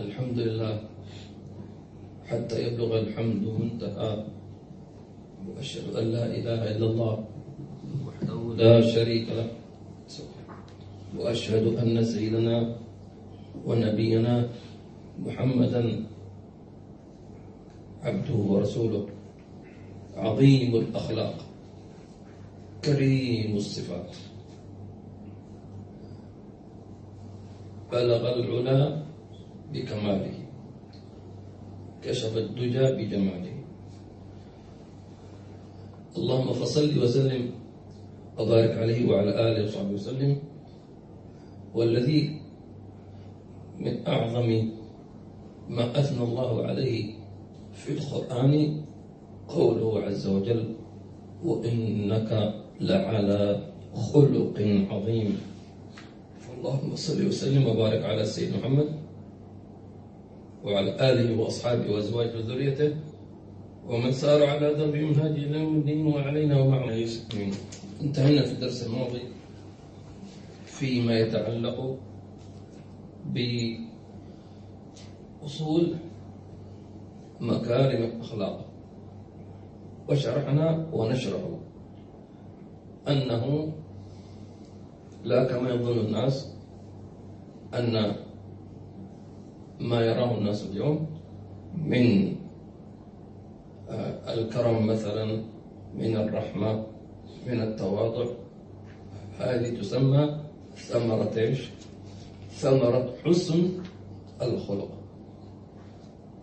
الحمد لله. حتى يبلغ الحمد منتهى. وأشهد أن لا إله إلا الله وحده لا شريك له. وأشهد أن سيدنا ونبينا محمدا عبده ورسوله. عظيم الأخلاق. كريم الصفات. بلغ العلا بكماله. كشف الدجى بجماله. اللهم فصل وسلم وبارك عليه وعلى آله وصحبه وسلم. والذي من أعظم ما أثنى الله عليه في القرآن قوله عز وجل وإنك لعلى خلق عظيم اللهم صل وسلم وبارك على سيدنا محمد وعلى آله وأصحابه وأزواجه وذريته. ومن سار على درب منهج إلى يوم الدين وعلينا ومعنا انتهينا في الدرس الماضي فيما يتعلق بأصول مكارم الأخلاق. وشرحنا ونشرح أنه لا كما يظن الناس أن ما يراه الناس اليوم من الكرم مثلا من الرحمة من التواضع. هذه تسمى ثمرة إيش؟ ثمرة حسن الخلق.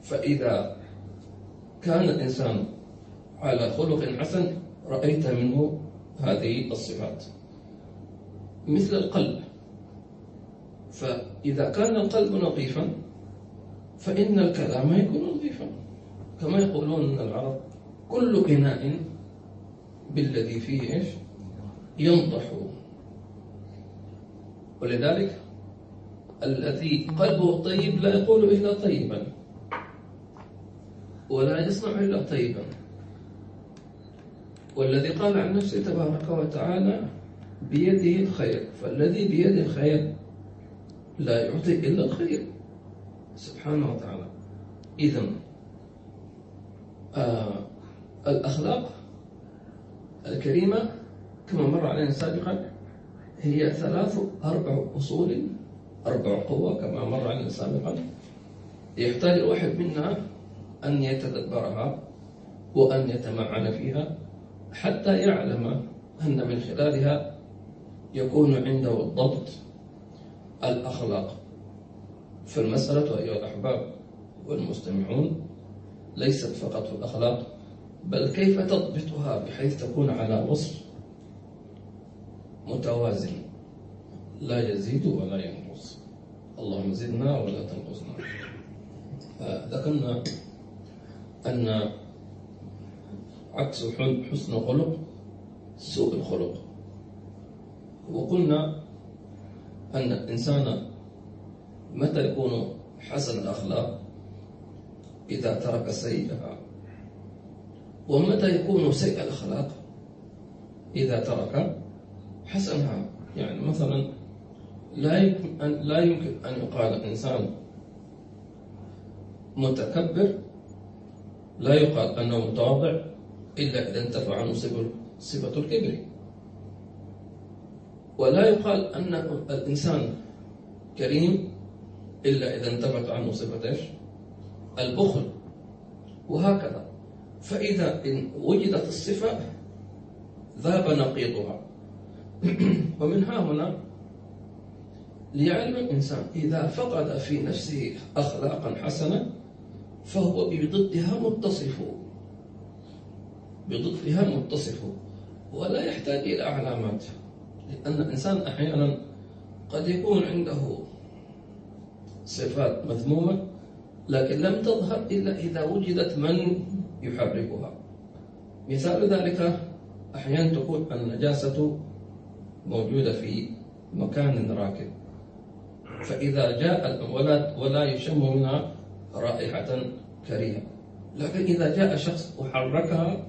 فإذا كان الإنسان على خلق حسن رأيت منه هذه الصفات. مثل القلب. فإذا كان القلب نظيفا فإن الكلام يكون نظيفا. كما يقولون العرب كل إناء بالذي فيه إيش؟ ينضح. ولذلك الذي قلبه طيب لا يقول إلا طيبا. ولا يصنع إلا طيبا. والذي قال عن نفسه تبارك وتعالى بيده الخير. فالذي بيده الخير لا يعطي إلا الخير. سبحانه وتعالى. إذا آه الأخلاق الكريمة كما مر علينا سابقا هي ثلاث أربع أصول أربع قوة كما مر علينا سابقا. يحتاج الواحد منا أن يتدبرها وأن يتمعن فيها حتى يعلم أن من خلالها يكون عنده الضبط الأخلاق. فالمسألة أيها الأحباب والمستمعون ليست فقط في الأخلاق بل كيف تضبطها بحيث تكون على وصف متوازن؟ لا يزيد ولا ينقص. اللهم زدنا ولا تنقصنا. ذكرنا أن عكس حسن الخلق سوء الخلق. وقلنا أن الإنسان متى يكون حسن الأخلاق؟ إذا ترك سيئها. ومتى يكون سيء الأخلاق؟ إذا ترك حسنها. يعني مثلا لا يمكن أن لا يمكن أن يقال إنسان متكبر لا يقال أنه متواضع إلا إذا انتفع عنه صفة الكبر. ولا يقال أن الإنسان كريم إلا إذا انتفت عنه صفة إيش؟ البخل. وهكذا. فإذا إن وجدت الصفة ذاب نقيضها. ومن ها هنا ليعلم الإنسان إذا فقد في نفسه أخلاقا حسنة فهو بضدها متصف. بضدها متصف. ولا يحتاج إلى علامات. لأن الإنسان أحيانا قد يكون عنده صفات مذمومة لكن لم تظهر إلا إذا وجدت من يحركها. مثال ذلك أحيانا تكون النجاسة موجودة في مكان راكب. فإذا جاء الولد ولا يشم منها رائحة كريهة. لكن إذا جاء شخص وحركها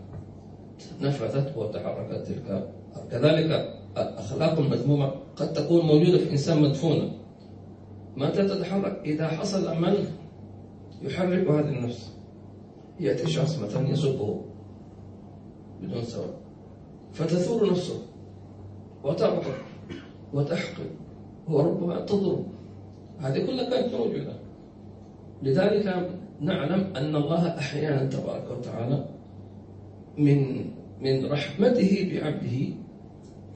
نفذت وتحركت تلك. كذلك الأخلاق المذمومة قد تكون موجودة في إنسان مدفونة متى تتحرك إذا حصل من يحرك هذه النفس. يأتي شخص مثلا يسبه بدون سبب. فتثور نفسه وتغضب وتحقد. وربما تضرب هذه كلها كانت موجودة. لذلك نعلم أن الله أحيانا تبارك وتعالى من من رحمته بعبده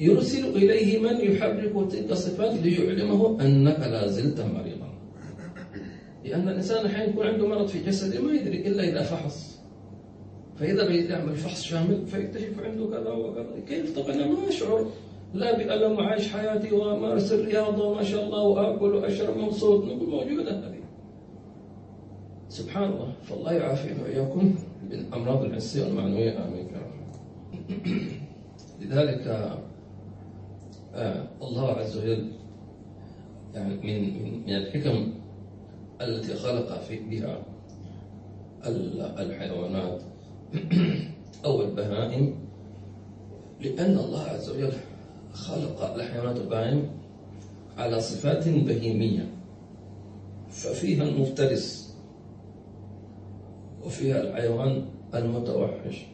يرسل إليه من يحرك تلك الصفات ليعلمه أنك لا زلت مريضا. لأن الإنسان أحيانا يكون عنده مرض في جسده ما يدري إلا إذا فحص. فإذا يعمل فحص شامل فيكتشف عنده كذا وكذا. كيف؟ طب أنا ما أشعر. لا بألم وعايش حياتي وأمارس الرياضة وما شاء الله وآكل وأشرب مبسوط. نقول موجودة هذه. سبحان الله فالله يعافينا وإياكم من أمراض الحسية والمعنوية. آمين لذلك الله عز وجل يعني من من الحكم التي خلق في بها الحيوانات أو البهائم لأن الله عز وجل خلق الحيوانات البهائم على صفات بهيمية ففيها المفترس وفيها الحيوان المتوحش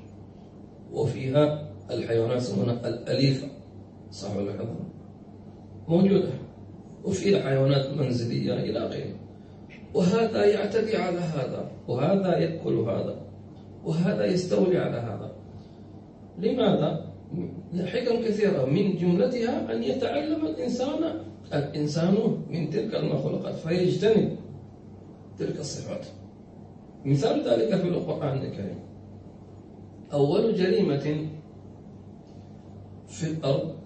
وفيها الحيوانات الأليفة. صح ولا كذا؟ موجودة. وفيها حيوانات منزلية إلى آخره وهذا يعتدي على هذا وهذا يأكل هذا وهذا يستولي على هذا. لماذا؟ حكم كثيرة. من جملتها أن يتعلم الإنسان الإنسان من تلك المخلوقات فيجتنب تلك الصفات. مثال ذلك في القرآن الكريم. أول جريمة في الأرض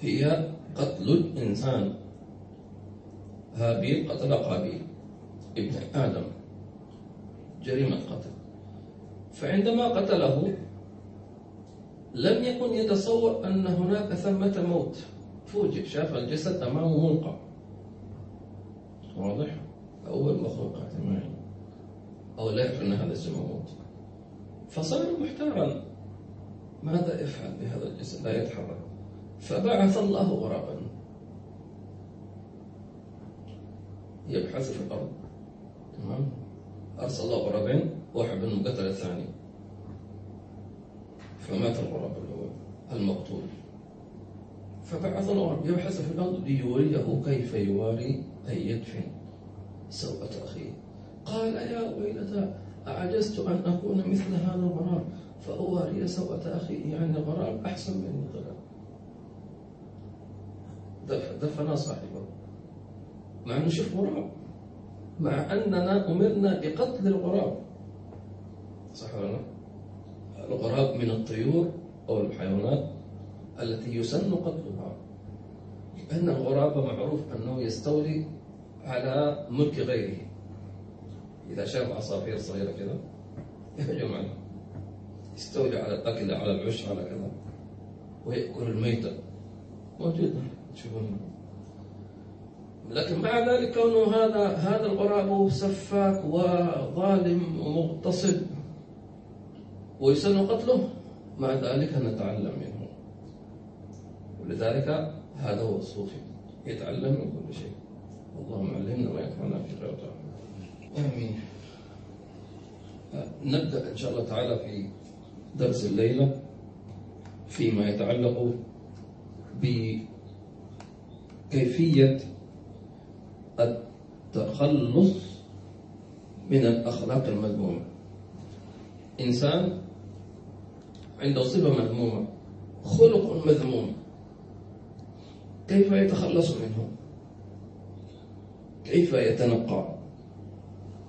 هي قتل الإنسان. هابيل قتل قابيل ابن آدم. جريمة قتل. فعندما قتله لم يكن يتصور أن هناك ثمة موت. فوجئ شاف الجسد أمامه ملقى. واضح؟ أول مخلوقات معي. أو لا يعرف أن هذا الجسم موت. فصار محتارا. ماذا يفعل بهذا الجسد؟ لا يتحرك. فبعث الله غرابا يبحث في الأرض. تمام؟ أرسل الله غرابين واحد منهم قتل الثاني. فمات الغراب الأول المقتول. فبعث الله يبحث في الأرض ليوريه كيف يواري أي يدفن. سوءة أخيه قال يا ويلتى أعجزت أن أكون مثل هذا الغراب؟ فأواري سوءة أخي يعني الغراب أحسن مني طلع دفن صاحبه. مع أنه شوف غراب مع أننا أمرنا بقتل الغراب. صح ولا لا؟ الغراب من الطيور أو الحيوانات التي يسن قتلها. لأن الغراب معروف أنه يستولي على ملك غيره. إذا شاف عصافير صغيرة كذا يهجم عليها. يستولي على الأكل على العش على كذا. ويأكل الميتة. موجودة تشوفون لكن مع ذلك كونه هذا هذا الغراب سفاك وظالم ومغتصب ويسن قتله مع ذلك نتعلم منه. ولذلك هذا هو الصوفي يتعلم من كل شيء. اللهم علمنا ما ينفعنا في الغير آمين. نبدأ إن شاء الله تعالى في درس الليلة فيما يتعلق بكيفية التخلص من الأخلاق المذمومة. إنسان عنده صفة مذمومة خلق مذموم. كيف يتخلص منه؟ كيف يتنقى؟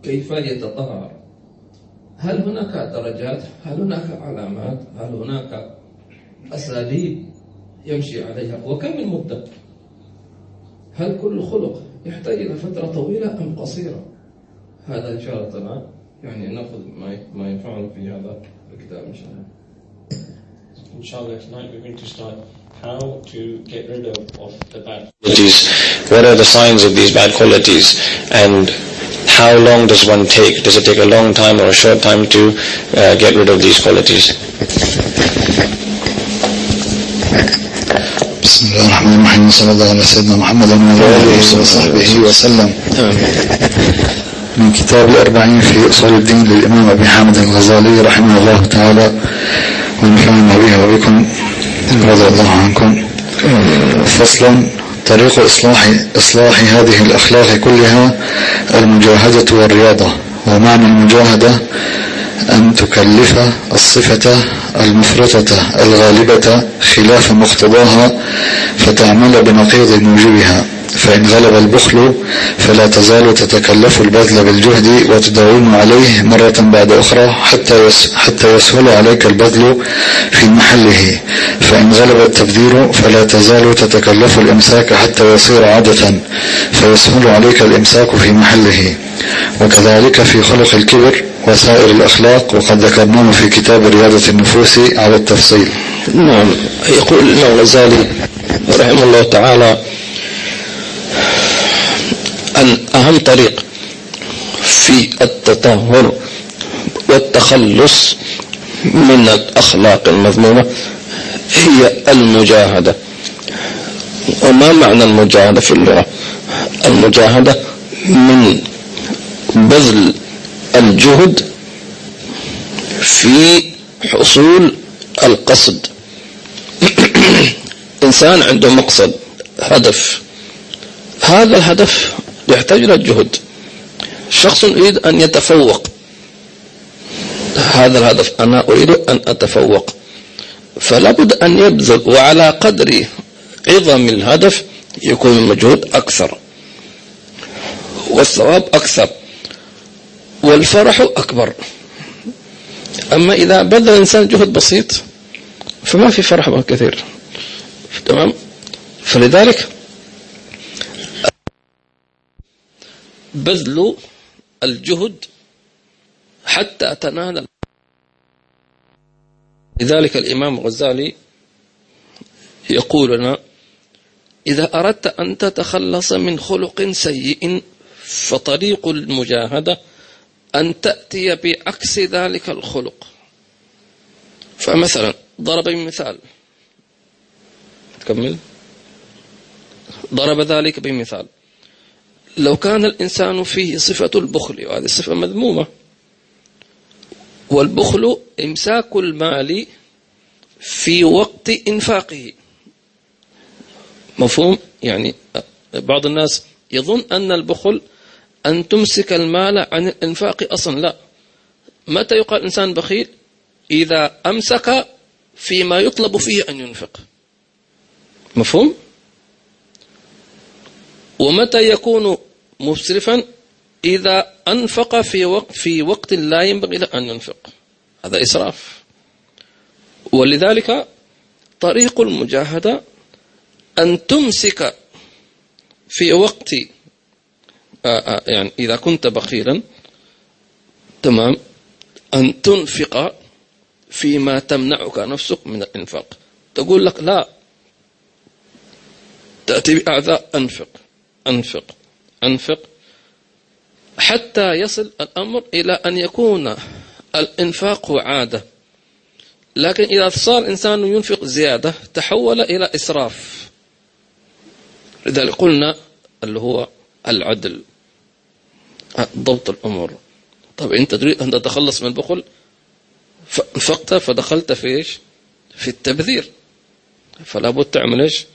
كيف يتطهر؟ هل هناك درجات؟ هل هناك علامات؟ هل هناك أساليب يمشي عليها؟ وكم المدة هل كل خلق يحتاج إلى فترة طويلة أم قصيرة هذا إن شاء الله تعالى يعني نأخذ ما ينفعنا في هذا الكتاب إن شاء الله Inshallah, tonight we're going to start how to get rid of, of the bad qualities. What are the signs of these bad qualities? And how long does one take? Does it take a long time or a short time to uh, get rid of these qualities? بسم الله الرحمن الرحيم صلى الله على سيدنا محمد وعلى اله وصحبه وسلم من كتاب الأربعين في أصول الدين للإمام أبي حامد الغزالي رحمه الله تعالى ونفعنا به وبكم رضي الله عنكم فصل طريق إصلاح, إصلاح هذه الأخلاق كلها المجاهدة والرياضة ومعنى المجاهدة أن تكلف الصفة المفرطة الغالبة خلاف مقتضاها فتعمل بنقيض موجبها فإن غلب البخل فلا تزال تتكلف البذل بالجهد وتداوم عليه مرة بعد أخرى حتى حتى يسهل عليك البذل في محله. فإن غلب التبذير فلا تزال تتكلف الإمساك حتى يصير عادة فيسهل عليك الإمساك في محله. وكذلك في خلق الكبر وسائر الأخلاق وقد ذكرناه في كتاب رياضة النفوس على التفصيل. نعم يقول الإمام الغزالي رحمه الله تعالى أن أهم طريق في التطهر والتخلص من الأخلاق المذمومة هي المجاهدة. وما معنى المجاهدة في اللغة؟ المجاهدة من بذل الجهد في حصول القصد. إنسان عنده مقصد هدف. هذا الهدف يحتاج إلى الجهد. شخص يريد أن يتفوق. هذا الهدف أنا أريد أن أتفوق. فلا بد أن يبذل وعلى قدر عظم الهدف يكون المجهود أكثر. والثواب أكثر. والفرح أكبر. أما إذا بذل الإنسان جهد بسيط فما في فرح كثير. تمام؟ فلذلك بذل الجهد حتى تنال لذلك الإمام الغزالي يقول لنا إذا أردت أن تتخلص من خلق سيء فطريق المجاهدة أن تأتي بعكس ذلك الخلق. فمثلا ضرب بمثال تكمل. ضرب ذلك بمثال. لو كان الإنسان فيه صفة البخل وهذه صفة مذمومة. والبخل إمساك المال في وقت إنفاقه. مفهوم؟ يعني بعض الناس يظن أن البخل أن تمسك المال عن الإنفاق أصلا. لا. متى يقال إنسان بخيل؟ إذا أمسك فيما يطلب فيه أن ينفق. مفهوم؟ ومتى يكون مسرفا؟ إذا أنفق في وقت في وقت لا ينبغي له أن ينفق. هذا إسراف. ولذلك طريق المجاهدة أن تمسك في وقت يعني إذا كنت بخيلا تمام أن تنفق فيما تمنعك نفسك من الإنفاق. تقول لك لا تأتي بأعذاء أنفق أنفق أنفق حتى يصل الأمر إلى أن يكون الإنفاق عادة. لكن إذا صار الإنسان ينفق زيادة تحول إلى إسراف. لذلك قلنا اللي هو العدل ضبط الأمور. طب أنت تريد أن تتخلص من البخل؟ فانفقت فدخلت في إيش؟ في التبذير. فلا بد تعمل إيش؟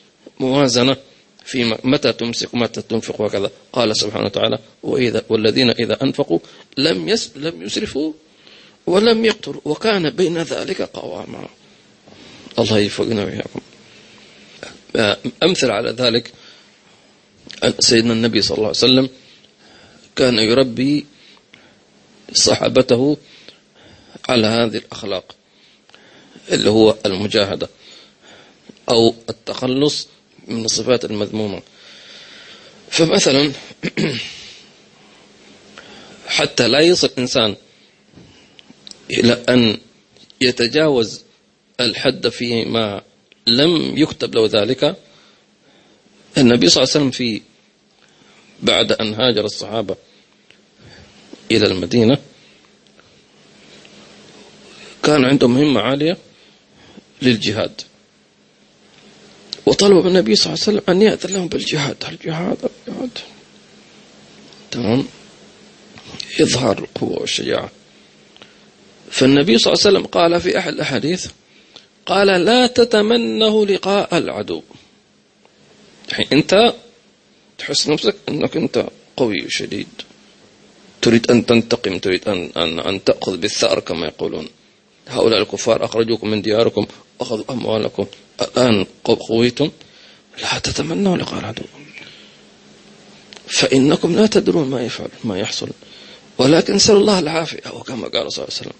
موازنة في متى تمسك ومتى تنفق وكذا. قال سبحانه وتعالى وإذا والذين إذا أنفقوا لم يس لم يسرفوا ولم يقتروا وكان بين ذلك قواما. الله يوفقنا وإياكم. أمثل على ذلك. سيدنا النبي صلى الله عليه وسلم كان يربي صحابته على هذه الأخلاق اللي هو المجاهدة أو التخلص من الصفات المذمومة. فمثلا حتى لا يصل إنسان إلى أن يتجاوز الحد فيما لم يكتب له ذلك النبي صلى الله عليه وسلم في بعد أن هاجر الصحابة إلى المدينة كان عندهم مهمة عالية للجهاد. وطلب من النبي صلى الله عليه وسلم أن يأذن لهم بالجهاد. الجهاد الجهاد تمام؟ إظهار القوة والشجاعة. فالنبي صلى الله عليه وسلم قال في أحد الأحاديث قال لا تتمنه لقاء العدو. الحين أنت تحس نفسك أنك أنت قوي وشديد تريد أن تنتقم تريد أن, أن, أن تأخذ بالثأر كما يقولون. هؤلاء الكفار أخرجوكم من دياركم أخذوا أموالكم. الآن قويتم لا تتمنوا لقاء العدو. فإنكم لا تدرون ما يفعل ما يحصل. ولكن سأل الله العافية وكما قال صلى الله عليه وسلم.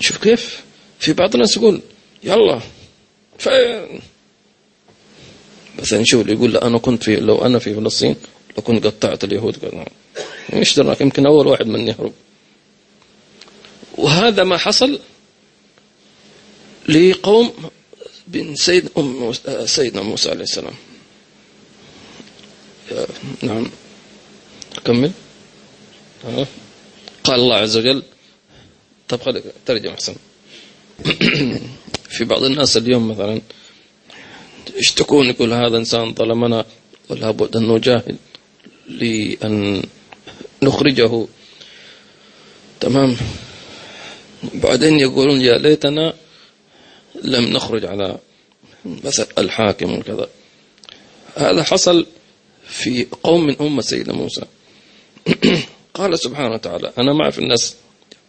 شوف كيف؟ في بعض الناس يقول يلا فين؟ مثلا نشوف اللي يقول لا أنا كنت في لو أنا في فلسطين لكنت قطعت اليهود. إيش دراك يمكن أول واحد من يهرب. وهذا ما حصل لقوم بن سيد أم سيدنا موسى عليه السلام. نعم. كمل. قال الله عز وجل طب خليك ترجم أحسن. في بعض الناس اليوم مثلا يشتكون يقول هذا إنسان ظلمنا ولا بد أن نجاهد لأن نخرجه. تمام. بعدين يقولون يا ليتنا لم نخرج على مثل الحاكم وكذا. هذا حصل في قوم من أمة سيدنا موسى. قال سبحانه وتعالى أنا ما أعرف الناس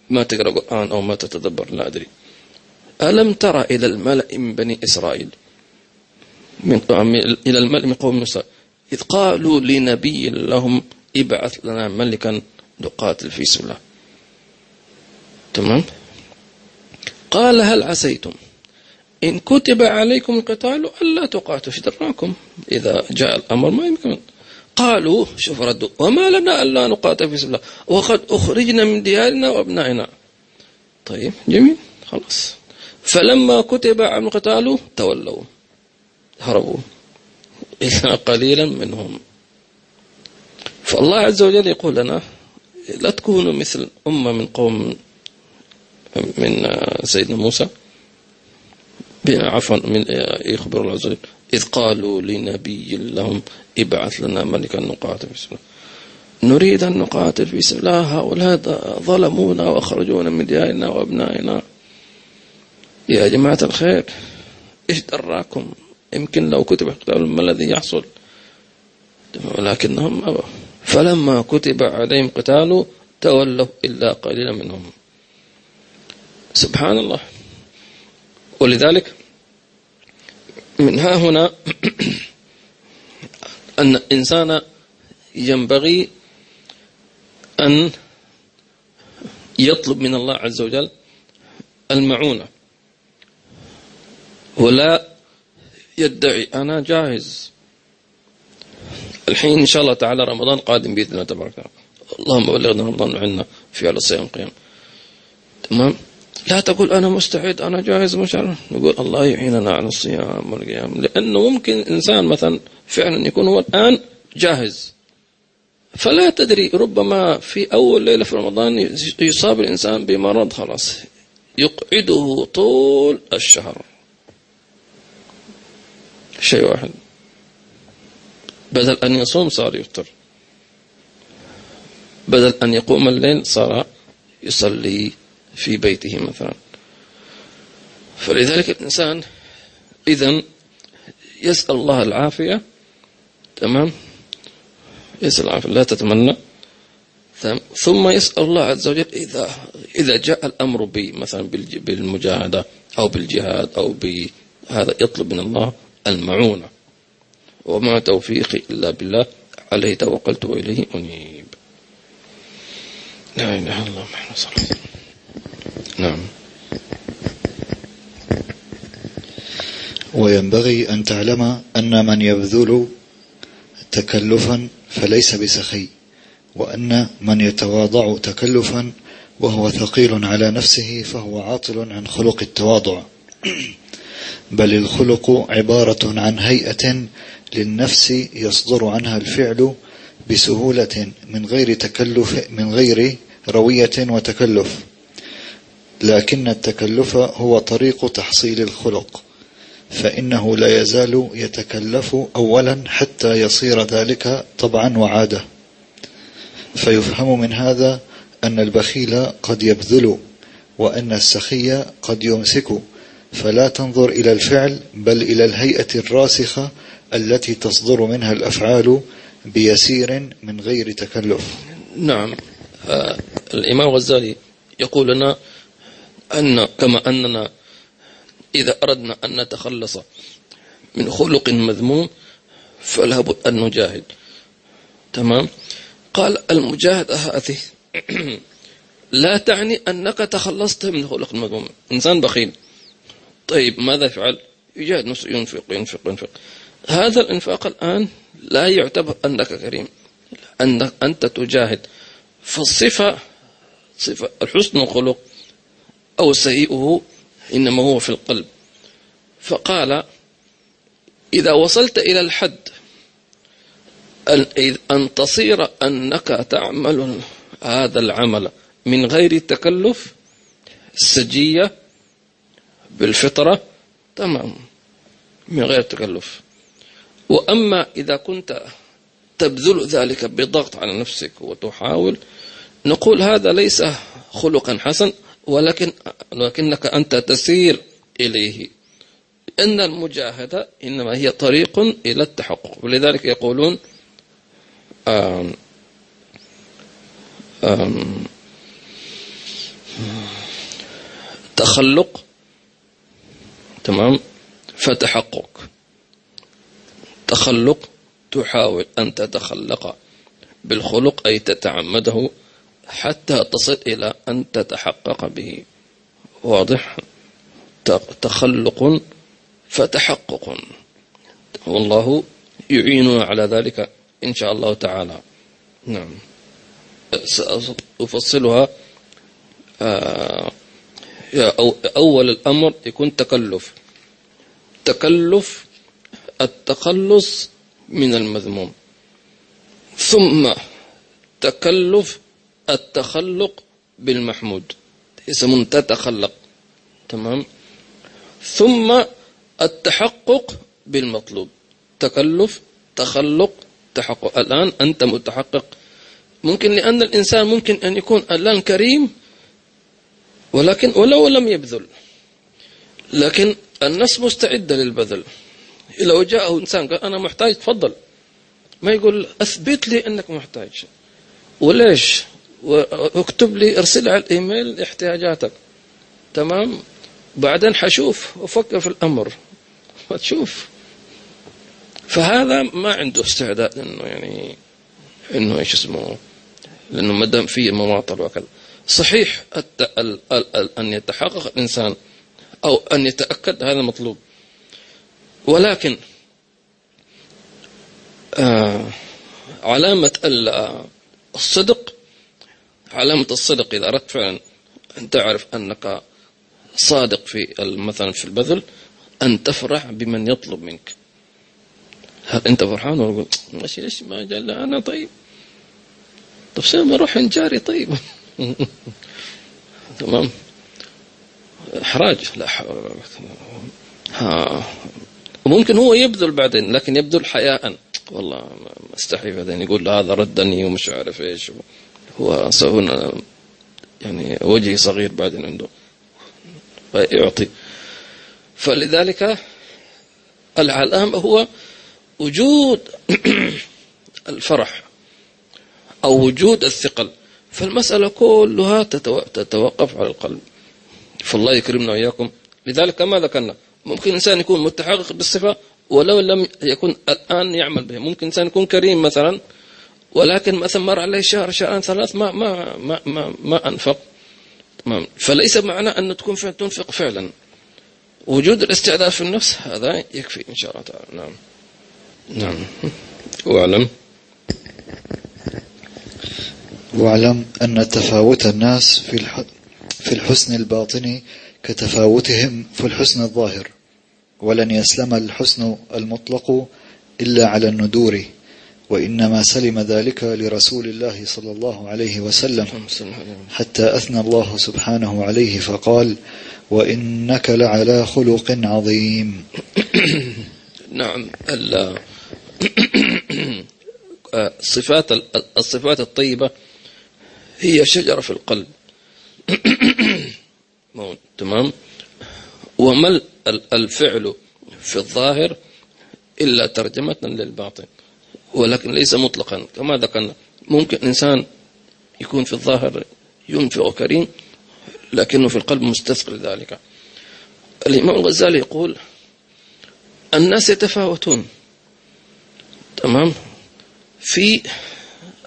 ما تقرأ القرآن أو ما تتدبر لا أدري. ألم ترى إلى الملأ من بني إسرائيل؟ من إلى الملأ من قوم موسى. إذ قالوا لنبي لهم ابعث لنا ملكا نقاتل في سبيل الله. تمام؟ قال هل عسيتم إن كتب عليكم القتال ألا تقاتلوا في دراكم؟ إذا جاء الأمر ما يمكن. قالوا شوف ردوا وما لنا ألا نقاتل في سبيل الله. وقد أخرجنا من ديارنا وأبنائنا. طيب جميل خلاص. فلما كتب عن القتال تولوا. هربوا. إلا قليلا منهم. فالله عز وجل يقول لنا لا تكونوا مثل أمة من قوم من سيدنا موسى. عفوا من يخبر الله عز وجل إذ قالوا لنبي لهم ابعث لنا ملكا نقاتل في سبيل نريد أن نقاتل في سبيل هؤلاء ظلمونا وأخرجونا من ديارنا وأبنائنا. يا جماعة الخير إيش دراكم؟ يمكن لو كتب ما الذي يحصل. ولكنهم أبوا فلما كتب عليهم قتال تولوا إلا قليلا منهم. سبحان الله. ولذلك من ها هنا أن الإنسان ينبغي أن يطلب من الله عز وجل المعونة. ولا يدعي أنا جاهز. الحين إن شاء الله تعالى رمضان قادم بإذن الله تبارك اللهم بلغنا رمضان وعنا في على الصيام قيام تمام؟ لا تقول أنا مستعد أنا جاهز مش عارف نقول الله يعيننا على الصيام والقيام. لأنه ممكن إنسان مثلا فعلا يكون هو الآن جاهز. فلا تدري ربما في أول ليلة في رمضان يصاب الإنسان بمرض خلاص يقعده طول الشهر. شيء واحد. بدل أن يصوم صار يفطر. بدل أن يقوم الليل صار يصلي في بيته مثلا. فلذلك الإنسان إذا يسأل الله العافية تمام؟ يسأل العافية لا تتمنى. ثم يسأل الله عز وجل إذا إذا جاء الأمر مثلا بالمجاهدة أو بالجهاد أو بهذا يطلب من الله المعونة. وما توفيقي إلا بالله عليه توكلت وإليه أنيب. لا إله إلا الله محمد صلى الله عليه وسلم. نعم. وينبغي أن تعلم أن من يبذل تكلفا فليس بسخي وأن من يتواضع تكلفا وهو ثقيل على نفسه فهو عاطل عن خلق التواضع. بل الخلق عبارة عن هيئة للنفس يصدر عنها الفعل بسهولة من غير تكلف من غير روية وتكلف. لكن التكلف هو طريق تحصيل الخلق فإنه لا يزال يتكلف أولا حتى يصير ذلك طبعا وعادة. فيفهم من هذا أن البخيل قد يبذل وأن السخي قد يمسك. فلا تنظر إلى الفعل بل إلى الهيئة الراسخة التي تصدر منها الأفعال بيسير من غير تكلف. نعم. آه الإمام الغزالي يقول لنا أن كما أننا إذا أردنا أن نتخلص من خلق مذموم فلا بد أن نجاهد. تمام؟ قال المجاهدة هذه لا تعني أنك تخلصت من خلق المذموم إنسان بخيل. طيب ماذا يفعل؟ يجاهد نفسه ينفق ينفق ينفق. هذا الإنفاق الآن لا يعتبر أنك كريم. أنك أنت تجاهد. فالصفة صفة الحسن الخلق أو سيئه إنما هو في القلب. فقال إذا وصلت إلى الحد أن تصير أنك تعمل هذا العمل من غير تكلف سجية بالفطرة تمام من غير تكلف. وأما إذا كنت تبذل ذلك بضغط على نفسك وتحاول نقول هذا ليس خلقا حسن ولكن ولكنك أنت تسير إليه. إن المجاهدة إنما هي طريق إلى التحقق. ولذلك يقولون آم آم تخلق تمام؟ فتحقق. تخلق تحاول أن تتخلق بالخلق أي تتعمده حتى تصل إلى أن تتحقق به. واضح؟ تخلق فتحقق. والله يعيننا على ذلك إن شاء الله تعالى. نعم. سأفصلها آه، أول الأمر يكون تكلف. تكلف التخلص من المذموم. ثم تكلف التخلق بالمحمود. يسمون تتخلق. تمام؟ ثم التحقق بالمطلوب. تكلف تخلق تحقق. الآن أنت متحقق. ممكن لأن الإنسان ممكن أن يكون الآن كريم ولكن ولو لم يبذل. لكن النفس مستعدة للبذل. لو جاءه إنسان قال أنا محتاج تفضل. ما يقول أثبت لي أنك محتاج. وليش؟ واكتب لي ارسل على الإيميل احتياجاتك. تمام؟ بعدين حشوف وفكر في الأمر. وتشوف. فهذا ما عنده استعداد إنه يعني إنه إيش اسمه لأنه ما دام فيه مماطل وكذا. صحيح أن يتحقق الإنسان أو أن يتأكد هذا مطلوب ولكن آه علامة الصدق علامة الصدق إذا أردت فعلا أن تعرف أنك صادق في مثلا في البذل أن تفرح بمن يطلب منك. هل أنت فرحان؟ ولا ماشي ليش ما جاء أنا طيب. طب سيما روح جاري طيب. تمام. إحراج لا حول ها. وممكن هو يبذل بعدين لكن يبذل حياء. والله استحي بعدين يقول هذا ردني ومش عارف إيش. هو هنا يعني وجهي صغير بعدين عنده. يعطي. فلذلك العلامة هو وجود الفرح أو وجود الثقل. فالمسألة كلها تتوقف على القلب. فالله يكرمنا وإياكم. لذلك كما ذكرنا ممكن إنسان يكون متحقق بالصفة ولو لم يكن الآن يعمل به ممكن إنسان يكون كريم مثلا ولكن مثلا مر عليه شهر شهران ثلاث ما ما ما ما, ما أنفق. تمام. فليس معنى أن تكون فعلا تنفق فعلا. وجود الاستعداد في النفس هذا يكفي إن شاء الله تعالى. نعم. نعم. واعلم واعلم أن تفاوت الناس في في الحسن الباطني كتفاوتهم في الحسن الظاهر ولن يسلم الحسن المطلق إلا على الندور وإنما سلم ذلك لرسول الله صلى الله عليه وسلم حتى أثنى الله سبحانه عليه فقال وإنك لعلى خلق عظيم. نعم الصفات الصفات الطيبة هي شجرة في القلب. تمام؟ وما الفعل في الظاهر إلا ترجمة للباطن ولكن ليس مطلقا. كما ذكرنا ممكن إنسان يكون في الظاهر ينفق كريم لكنه في القلب مستثقل ذلك. الإمام الغزالي يقول الناس يتفاوتون. تمام؟ في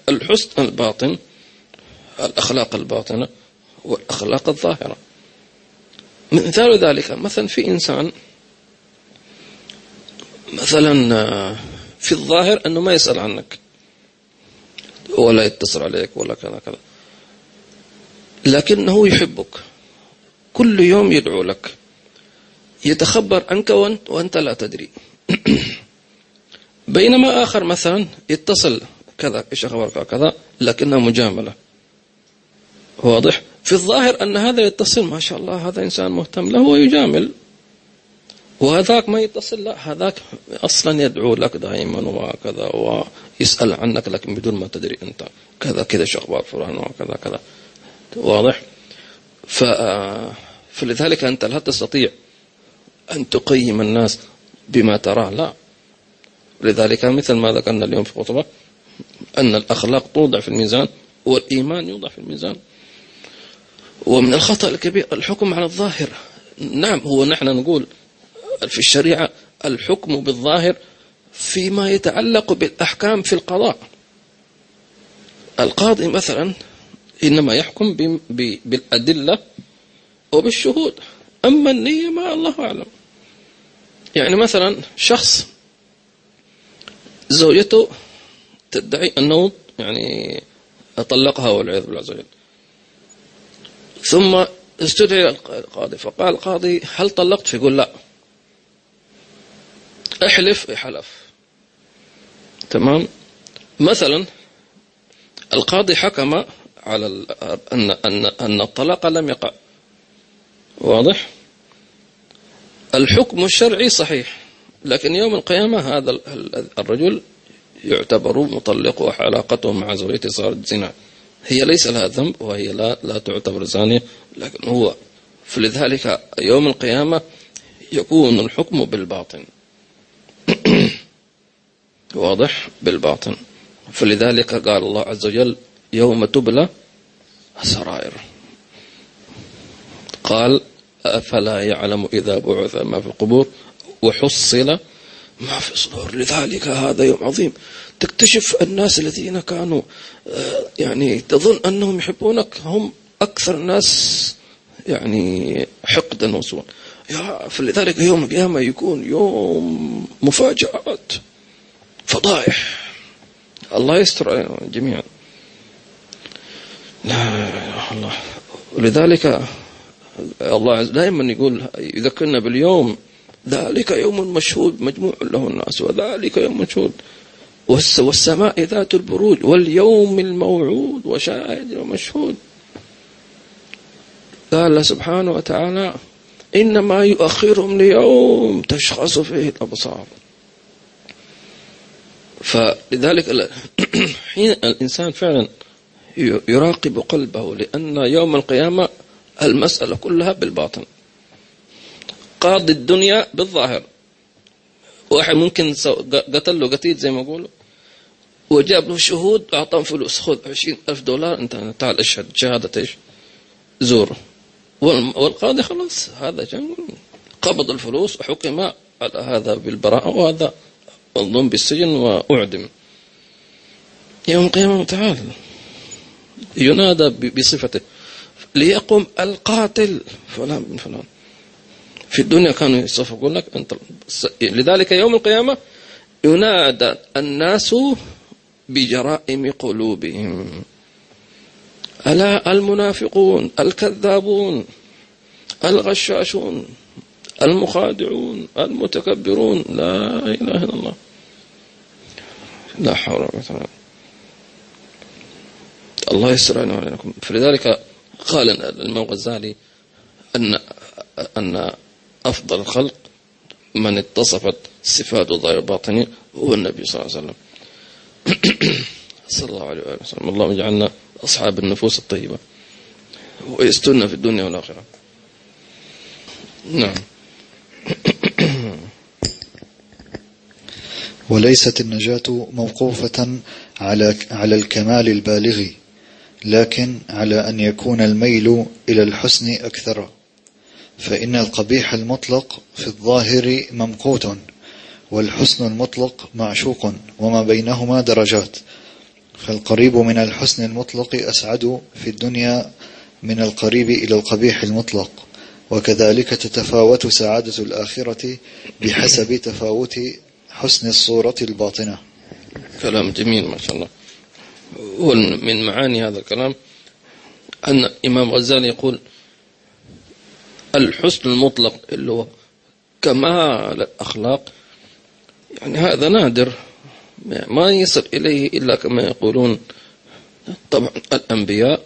الحسن الباطن الأخلاق الباطنة والأخلاق الظاهرة. مثال ذلك مثلا في إنسان مثلا آه، في الظاهر أنه ما يسأل عنك ولا يتصل عليك ولا كذا كذا لكنه يحبك كل يوم يدعو لك يتخبر عنك وانت, وأنت لا تدري. بينما آخر مثلا يتصل كذا إيش أخبارك؟ كذا لكنها مجاملة. واضح؟ في الظاهر أن هذا يتصل ما شاء الله هذا إنسان مهتم له ويجامل. وهذاك ما يتصل لا هذاك أصلا يدعو لك دائما وكذا ويسأل عنك لكن بدون ما تدري أنت كذا كذا شو أخبار فلان وكذا كذا. واضح؟ ف فلذلك أنت لا تستطيع أن تقيم الناس بما تراه لا. لذلك مثل ما ذكرنا اليوم في خطبة أن الأخلاق توضع في الميزان والإيمان يوضع في الميزان. ومن الخطأ الكبير الحكم على الظاهر. نعم هو نحن نقول في الشريعة الحكم بالظاهر فيما يتعلق بالأحكام في القضاء. القاضي مثلا إنما يحكم بالأدلة وبالشهود. أما النية ما الله أعلم. يعني مثلا شخص زوجته تدعي أنه يعني طلقها والعياذ بالله عز وجل ثم استدعي القاضي. فقال القاضي هل طلقت؟ فيقول لا. احلف حلف تمام؟ مثلا القاضي حكم على أن أن أن الطلاق لم يقع. واضح؟ الحكم الشرعي صحيح لكن يوم القيامة هذا الرجل يعتبر مطلق وعلاقته مع زوجته صارت زنا. هي ليس لها ذنب وهي لا لا تعتبر زانية لكن هو فلذلك يوم القيامة يكون الحكم بالباطن. واضح؟ بالباطن. فلذلك قال الله عز وجل يوم تبلى السرائر. قال أفلا يعلم إذا بعث ما في القبور وحصل ما في الصدور لذلك هذا يوم عظيم. تكتشف الناس الذين كانوا آه، يعني تظن أنهم يحبونك هم أكثر الناس يعني حقدا وسوءا فلذلك يوم القيامة يكون يوم مفاجآت فضائح. الله يستر علينا جميعا. لا إله الله. ولذلك الله دائما يقول يذكرنا باليوم ذلك يوم مشهود مجموع له الناس وذلك يوم مشهود. والسماء ذات البروج واليوم الموعود وشاهد ومشهود. قال سبحانه وتعالى إنما يؤخرهم ليوم تشخص فيه الأبصار. فلذلك حين الإنسان فعلا يراقب قلبه لأن يوم القيامة المسألة كلها بالباطن. قاضي الدنيا بالظاهر. واحد ممكن قتل له قتيل زي ما يقولوا وجاب له شهود أعطاهم فلوس. خذ عشرين ألف دولار أنت تعال اشهد شهادة إيش؟ زوره. والقاضي خلاص هذا قبض الفلوس وحكم على هذا بالبراءة وهذا مظلوم بالسجن وأعدم. يوم القيامة تعالى ينادى بصفته ليقم القاتل. فلان بن فلان. في الدنيا كانوا يصفقون لك أنت لذلك يوم القيامة ينادى الناس بجرائم قلوبهم. ألا المنافقون الكذابون الغشاشون المخادعون المتكبرون لا إله إلا الله. لا حول ولا قوة الله يستر علينا وعليكم فلذلك قال الإمام الغزالي أن أن أفضل الخلق من اتصفت صفات ظاهر باطني هو النبي صلى الله عليه وسلم. صلى الله عليه وسلم. اللهم اجعلنا أصحاب النفوس الطيبة. ويسترنا في الدنيا والآخرة. نعم. وليست النجاة موقوفة على على الكمال البالغ لكن على أن يكون الميل إلى الحسن أكثر. فإن القبيح المطلق في الظاهر ممقوت والحسن المطلق معشوق وما بينهما درجات فالقريب من الحسن المطلق أسعد في الدنيا من القريب إلى القبيح المطلق وكذلك تتفاوت سعادة الآخرة بحسب تفاوت حسن الصورة الباطنة. كلام جميل ما شاء الله. ومن معاني هذا الكلام أن إمام غزالي يقول الحسن المطلق اللي هو كمال الأخلاق. يعني هذا نادر. ما يصل إليه إلا كما يقولون طبعا الأنبياء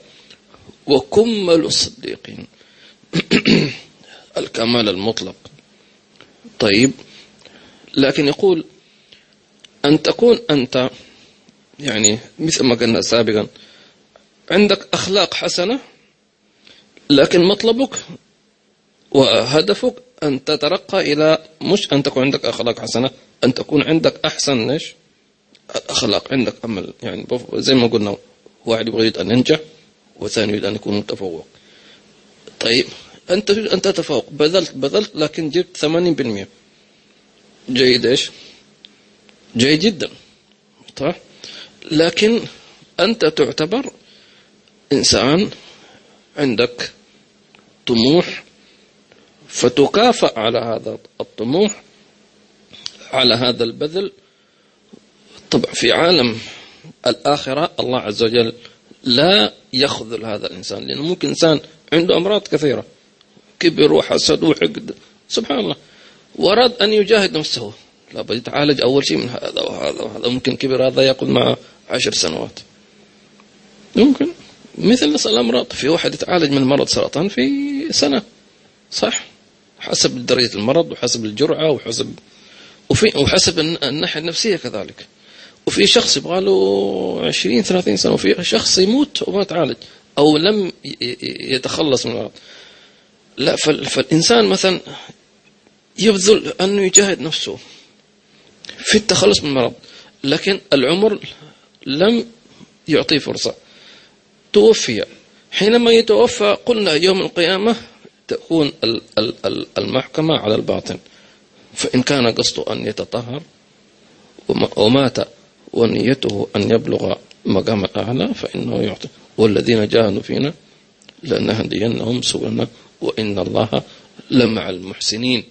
وكمل الصديقين. الكمال المطلق. طيب. لكن يقول أن تكون أنت يعني مثل ما قلنا سابقا عندك أخلاق حسنة لكن مطلبك وهدفك أن تترقى إلى مش أن تكون عندك أخلاق حسنة أن تكون عندك أحسن إيش الأخلاق عندك أمل يعني زي ما قلنا واحد يريد أن ينجح والثاني يريد أن يكون متفوق. طيب أنت تريد أن تتفوق بذلت بذلت لكن جبت 80% جيد إيش؟ جيد جدا. طيب لكن أنت تعتبر إنسان عندك طموح فتكافأ على هذا الطموح على هذا البذل. طبعا في عالم الآخرة الله عز وجل لا يخذل هذا الإنسان لأنه ممكن إنسان عنده أمراض كثيرة كبر وحسد وحقد سبحان الله. وأراد أن يجاهد نفسه. لابد يتعالج أول شيء من هذا وهذا وهذا. ممكن كبر هذا يأخذ معه عشر سنوات. ممكن. مثل الأمراض. في واحد يتعالج من مرض سرطان في سنة. صح؟ حسب درجة المرض وحسب الجرعة وحسب وفي وحسب الناحية النفسية كذلك. وفي شخص يبغى له 20 30 سنة وفي شخص يموت وما تعالج أو لم يتخلص من المرض. لا فالإنسان مثلا يبذل أنه يجاهد نفسه في التخلص من المرض لكن العمر لم يعطيه فرصة. توفي. حينما يتوفى قلنا يوم القيامة تكون المحكمة على الباطن. فإن كان قصده أن يتطهر ومات ونيته أن يبلغ مقام الأعلى فإنه يعطي. والذين جاهدوا فينا لنهدينهم سبلنا وإن الله لمع المحسنين.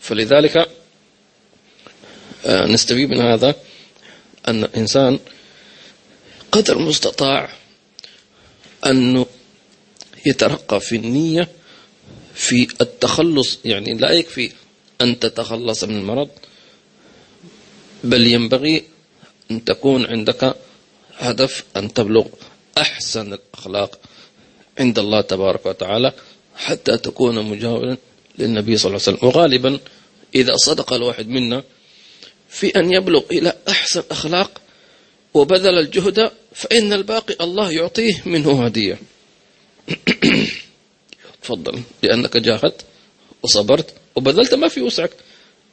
فلذلك آه، نستفيد من هذا أن الإنسان قدر المستطاع أنه يترقى في النية في التخلص يعني لا يكفي أن تتخلص من المرض بل ينبغي أن تكون عندك هدف أن تبلغ أحسن الأخلاق عند الله تبارك وتعالى حتى تكون مجاورا للنبي صلى الله عليه وسلم. وغالبا إذا صدق الواحد منا في أن يبلغ إلى أحسن أخلاق وبذل الجهد فإن الباقي الله يعطيه منه هدية. تفضل لأنك جاهدت وصبرت وبذلت ما في وسعك.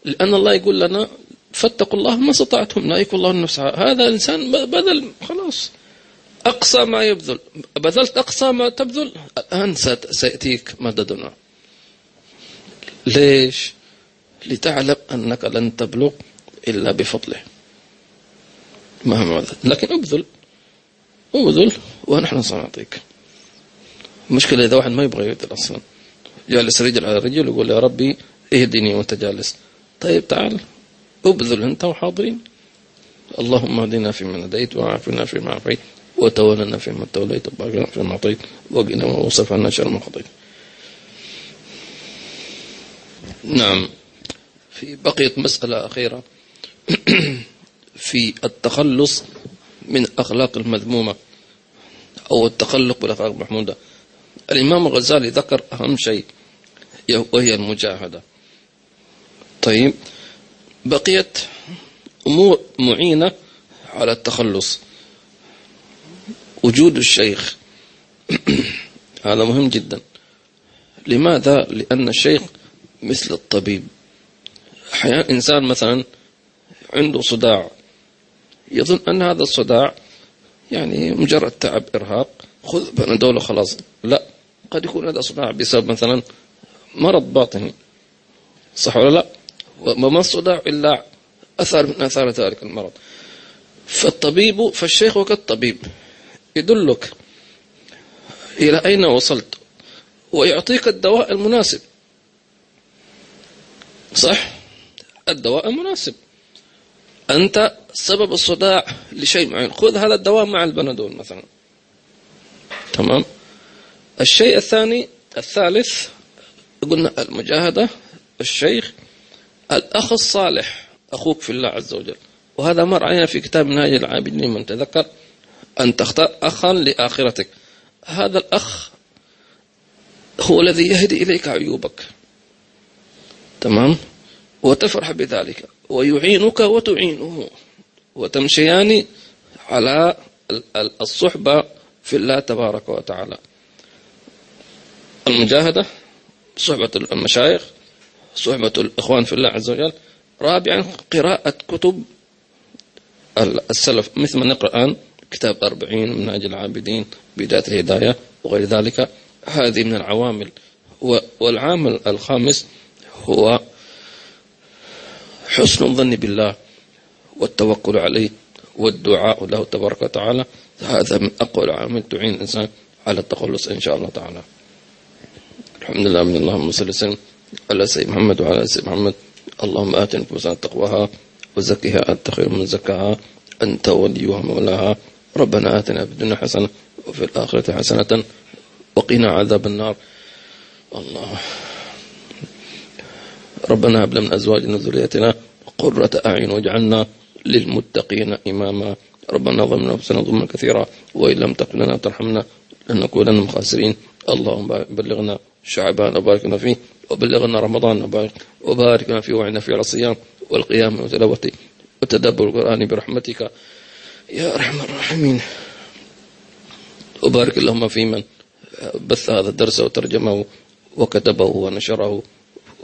لأن الله يقول لنا فاتقوا الله ما استطعتم لا يكون الله النفس. هذا الإنسان بذل خلاص. أقصى ما يبذل. بذلت أقصى ما تبذل الآن سيأتيك مددنا. ليش؟ لتعلم أنك لن تبلغ إلا بفضله. مهما لكن أبذل. أبذل ونحن سنعطيك. المشكلة إذا واحد ما يبغى يبذل أصلا. جالس رجل على رجل يقول يا ربي اهدني وأنت جالس. طيب تعال ابذل أنت وحاضرين. اللهم اهدنا فيمن هديت وعافنا فيما عافيت وتولنا فيما توليت وبارك فيما أعطيت وقنا واصرف عنا شر ما قضيت. نعم في بقيت مسألة أخيرة. في التخلص من الأخلاق المذمومة أو التخلق بالأخلاق المحمودة. الإمام الغزالي ذكر أهم شيء وهي المجاهدة. طيب بقيت أمور معينة على التخلص. وجود الشيخ. هذا مهم جدا. لماذا؟ لأن الشيخ مثل الطبيب. أحيانا إنسان مثلا عنده صداع. يظن أن هذا الصداع يعني مجرد تعب إرهاق. خذ بنادول خلاص لا. قد يكون هذا صداع بسبب مثلا مرض باطني صح ولا لا؟ وما الصداع إلا أثر من أثار ذلك المرض. فالطبيب فالشيخ كالطبيب يدلك إلى أين وصلت ويعطيك الدواء المناسب. صح؟ الدواء المناسب. أنت سبب الصداع لشيء معين. خذ هذا الدواء مع البنادول مثلا. تمام؟ الشيء الثاني الثالث قلنا المجاهدة الشيخ الأخ الصالح أخوك في الله عز وجل. وهذا مر علينا في كتاب منهاج العابدين من تذكر أن تختار أخا لآخرتك. هذا الأخ هو الذي يهدي إليك عيوبك. تمام؟ وتفرح بذلك ويعينك وتعينه. وتمشيان على الصحبة في الله تبارك وتعالى. المجاهدة صحبة المشايخ صحبة الإخوان في الله عز وجل. رابعا قراءة كتب السلف مثل ما نقرأ الآن كتاب أربعين منهاج العابدين بداية الهداية وغير ذلك. هذه من العوامل. والعامل الخامس هو حسن الظن بالله والتوكل عليه والدعاء له تبارك وتعالى. هذا من أقوى العوامل تعين الإنسان على التخلص إن شاء الله تعالى. الحمد لله من اللهم صل وسلم على سيدنا محمد وعلى سيدنا محمد. اللهم آت نفوسنا تقواها وزكها أنت خير من زكاها أنت وليها مولاها ربنا آتنا في الدنيا حسنة وفي الآخرة حسنة وقنا عذاب النار. الله. ربنا هب لنا أزواجنا وذريتنا قرة أعين واجعلنا للمتقين إماما. ربنا ظلمنا نفسنا ظلما كثيرا وإن لم تغفر لنا ترحمنا لنكونن من الخاسرين. اللهم بلغنا شعبان وبارك لنا فيه وبلغنا رمضان وبارك, وبارك لنا فيه وعنا في الصيام والقيام وتلاوته وتدبر القرآن برحمتك يا أرحم الراحمين. وبارك اللهم في من بث هذا الدرس وترجمه وكتبه ونشره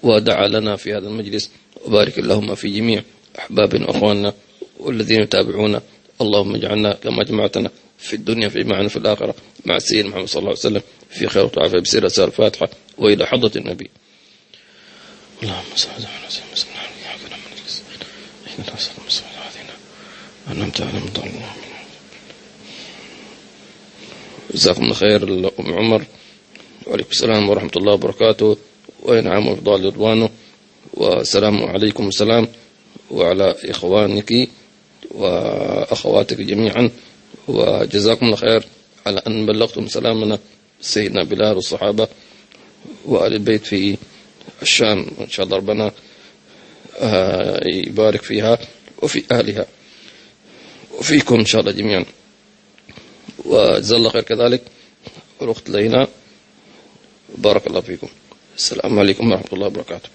ودعا لنا في هذا المجلس. وبارك اللهم في جميع أحبابنا وأخواننا والذين يتابعونا. اللهم اجعلنا كما جمعتنا في الدنيا في معنا في الآخرة. مع سيدنا محمد صلى الله عليه وسلم. في خير وعافية بسيرة سير الفاتحة. وإلى حضرة النبي. اللهم صل على سيدنا محمد أنعمت عليهم جزاكم الله خير أم عمر. وعليكم السلام ورحمة الله وبركاته. وإنعام وفضال رضوانه. والسلام عليكم السلام. وعلى إخوانك وأخواتك جميعا. وجزاكم الله خير. على أن بلغتم سلامنا. سيدنا بلال والصحابة وآل البيت في الشام. إن شاء الله ربنا آه، يبارك فيها وفي أهلها. وفيكم إن شاء الله جميعا. وجزا الله خير كذلك. والأخت لينا. بارك الله فيكم. السلام عليكم ورحمة الله وبركاته.